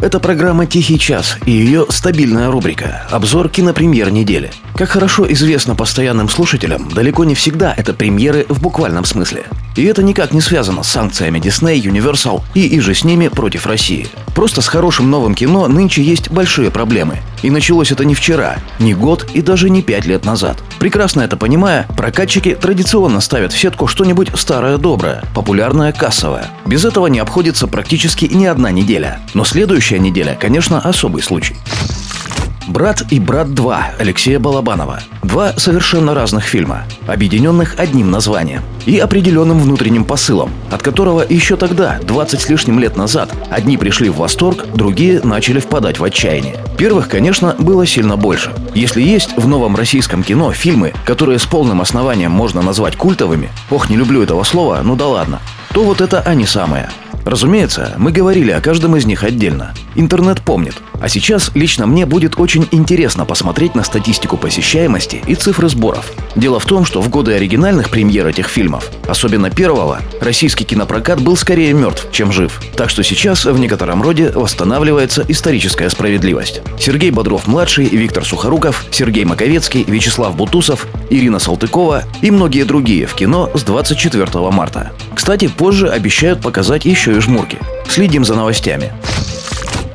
Это программа «Тихий час» и ее стабильная рубрика «Обзор кинопремьер недели». Как хорошо известно постоянным слушателям, далеко не всегда это премьеры в буквальном смысле. И это никак не связано с санкциями Disney, Universal и иже с ними против России. Просто с хорошим новым кино нынче есть большие проблемы. И началось это не вчера, не год и даже не пять лет назад. Прекрасно это понимая, прокатчики традиционно ставят в сетку что-нибудь старое доброе, популярное кассовое. Без этого не обходится практически ни одна неделя. Но следующая неделя, конечно, особый случай. «Брат и брат 2» Алексея Балабанова. Два совершенно разных фильма, объединенных одним названием и определенным внутренним посылом, от которого еще тогда, 20 с лишним лет назад, одни пришли в восторг, другие начали впадать в отчаяние. Первых, конечно, было сильно больше. Если есть в новом российском кино фильмы, которые с полным основанием можно назвать культовыми, ох, не люблю этого слова, ну да ладно, то вот это они самые. Разумеется, мы говорили о каждом из них отдельно. Интернет помнит. А сейчас лично мне будет очень интересно посмотреть на статистику посещаемости и цифры сборов. Дело в том, что в годы оригинальных премьер этих фильмов, особенно первого, российский кинопрокат был скорее мертв, чем жив. Так что сейчас в некотором роде восстанавливается историческая справедливость. Сергей Бодров-младший, Виктор Сухоруков, Сергей Маковецкий, Вячеслав Бутусов, Ирина Салтыкова и многие другие в кино с 24 марта. Кстати, позже обещают показать еще и жмурки. Следим за новостями.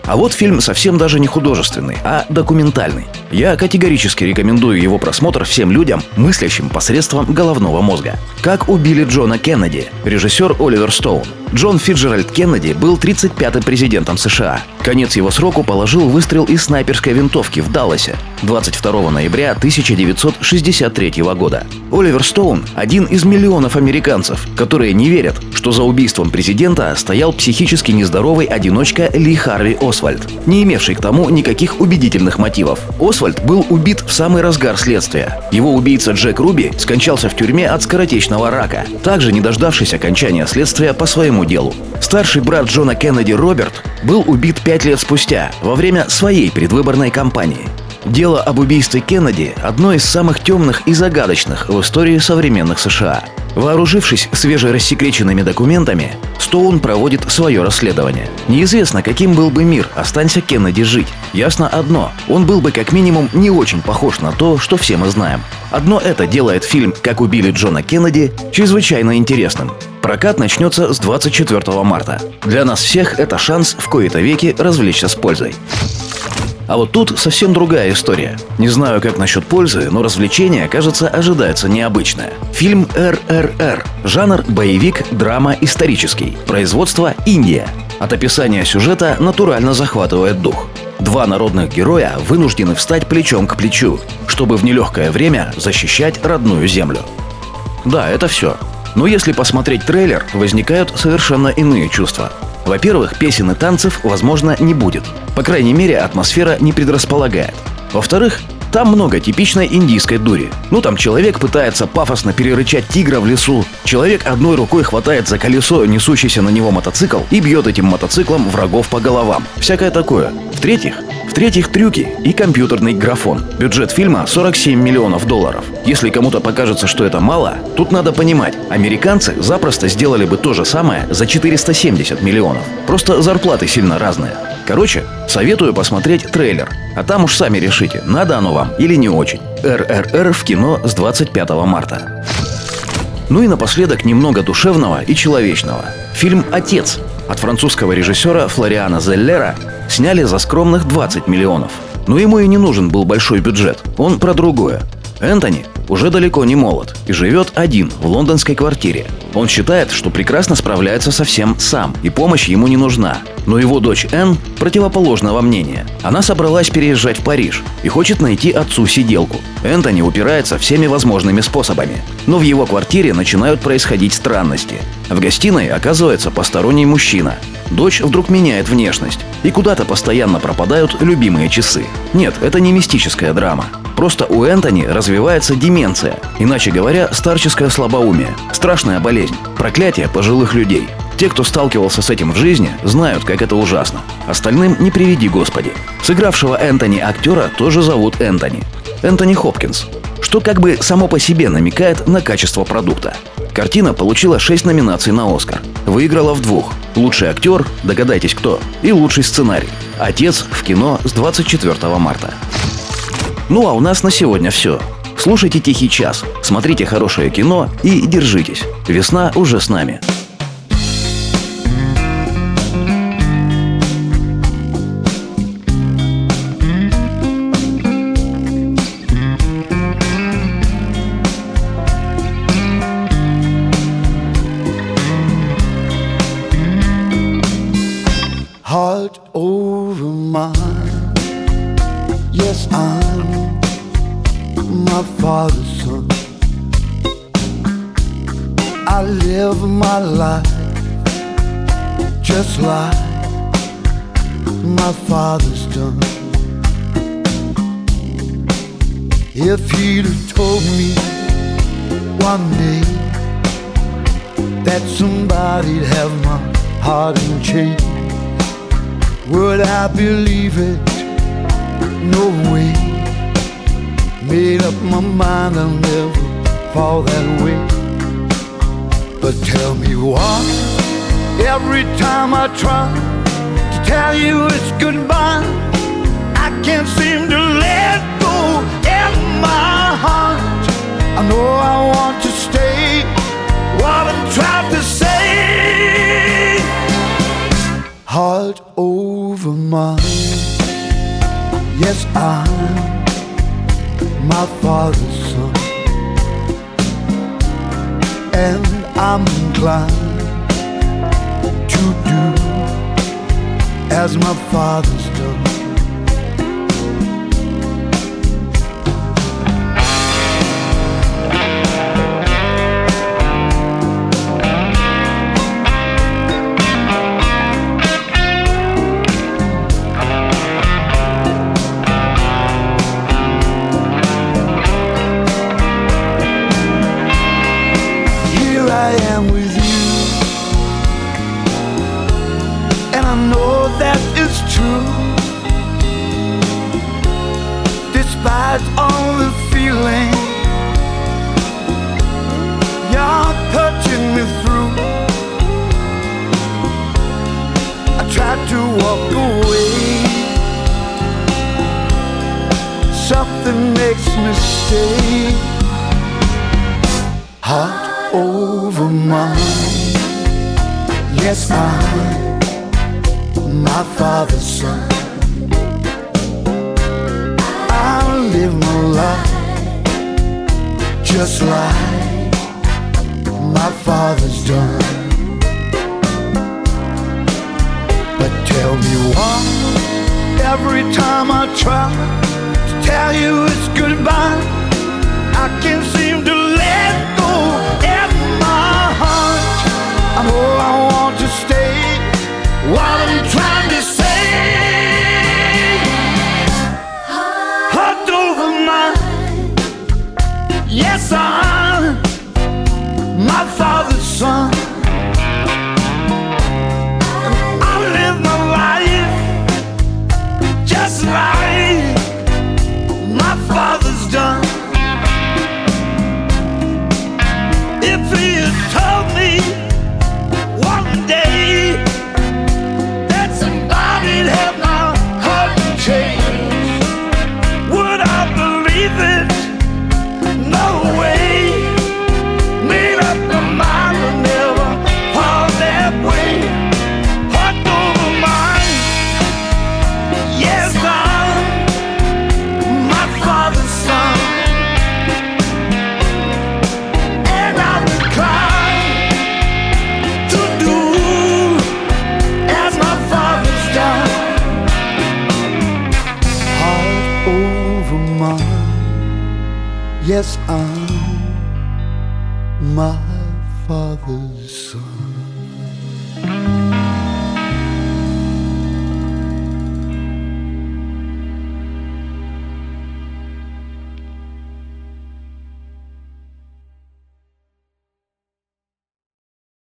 А вот фильм совсем даже не художественный, а документальный. Я категорически рекомендую его просмотр всем людям, мыслящим посредством головного мозга. «Как убили Джона Кеннеди» режиссер Оливер Стоун. Джон Фиджеральд Кеннеди был 35-м президентом США. Конец его сроку положил выстрел из снайперской винтовки в Далласе 22 ноября 1963 года. Оливер Стоун – один из миллионов американцев, которые не верят, что за убийством президента стоял психически нездоровый одиночка Ли Харви Освальд, не имевший к тому никаких убедительных мотивов. Освальд был убит в самый разгар следствия. Его убийца Джек Руби скончался в тюрьме от скоротечного рака, также не дождавшись окончания следствия по своему делу. Старший брат Джона Кеннеди Роберт был убит пять лет спустя, во время своей предвыборной кампании. Дело об убийстве Кеннеди – одно из самых темных и загадочных в истории современных США. Вооружившись свежерассекреченными документами, Стоун проводит свое расследование. Неизвестно, каким был бы мир, останься Кеннеди жить. Ясно одно – он был бы как минимум не очень похож на то, что все мы знаем. Одно это делает фильм «Как убили Джона Кеннеди» чрезвычайно интересным. Прокат начнется с 24 марта. Для нас всех это шанс в кои-то веки развлечься с пользой. А вот тут совсем другая история. Не знаю, как насчет пользы, но развлечение, кажется, ожидается необычное. Фильм РРР. Жанр боевик, драма, исторический. Производство Индия. От описания сюжета натурально захватывает дух. Два народных героя вынуждены встать плечом к плечу, чтобы в нелегкое время защищать родную землю. Да, это все. Но если посмотреть трейлер, возникают совершенно иные чувства. Во-первых, песен и танцев, возможно, не будет. По крайней мере, атмосфера не предрасполагает. Во-вторых, там много типичной индийской дури. Ну там человек пытается пафосно перерычать тигра в лесу, человек одной рукой хватает за колесо несущийся на него мотоцикл и бьет этим мотоциклом врагов по головам. Всякое такое. В-третьих, в-третьих, трюки и компьютерный графон. Бюджет фильма 47 миллионов долларов. Если кому-то покажется, что это мало, тут надо понимать, американцы запросто сделали бы то же самое за 470 миллионов. Просто зарплаты сильно разные. Короче, советую посмотреть трейлер, а там уж сами решите, надо оно вам или не очень. РРР в кино с 25 марта. Ну и напоследок немного душевного и человечного. Фильм «Отец» от французского режиссера Флориана Зеллера сняли за скромных 20 миллионов. Но ему и не нужен был большой бюджет. Он про другое. Энтони уже далеко не молод и живет один в лондонской квартире. Он считает, что прекрасно справляется со всем сам, и помощь ему не нужна. Но его дочь Энн противоположного мнения. Она собралась переезжать в Париж и хочет найти отцу сиделку. Энтони упирается всеми возможными способами. Но в его квартире начинают происходить странности. В гостиной оказывается посторонний мужчина. Дочь вдруг меняет внешность, и куда-то постоянно пропадают любимые часы. Нет, это не мистическая драма. Просто у Энтони развивается деменция, иначе говоря, старческое слабоумие, страшная болезнь, проклятие пожилых людей. Те, кто сталкивался с этим в жизни, знают, как это ужасно. Остальным не приведи Господи. Сыгравшего Энтони актера тоже зовут Энтони. Энтони Хопкинс. Что как бы само по себе намекает на качество продукта. Картина получила 6 номинаций на Оскар. Выиграла в двух. Лучший актер, догадайтесь кто, и лучший сценарий. Отец в кино с 24 марта. Ну а у нас на сегодня все. Слушайте «Тихий час», смотрите хорошее кино и держитесь. Весна уже с нами. My father's son. I live my life just like my father's done. If he'd have told me one day that somebody'd have my heart in chains. Would I believe it? No way. Made up my mind I'll never fall that way. But tell me why, every time I try to tell you it's goodbye, I can't seem to let go in my heart. I know I want to stay, what I'm trying to say heart over mine. Yes, I'm my father's son, and I'm inclined to do as my father's done. With you, and I know that it's true. Despite all the feeling, you're touching me through. I tried to walk away. Something makes me stay heart over mine. Yes, I'm my father's son. I live my life just like my father's done. But tell me why every time I try to tell you it's goodbye, I can't seem my father's son.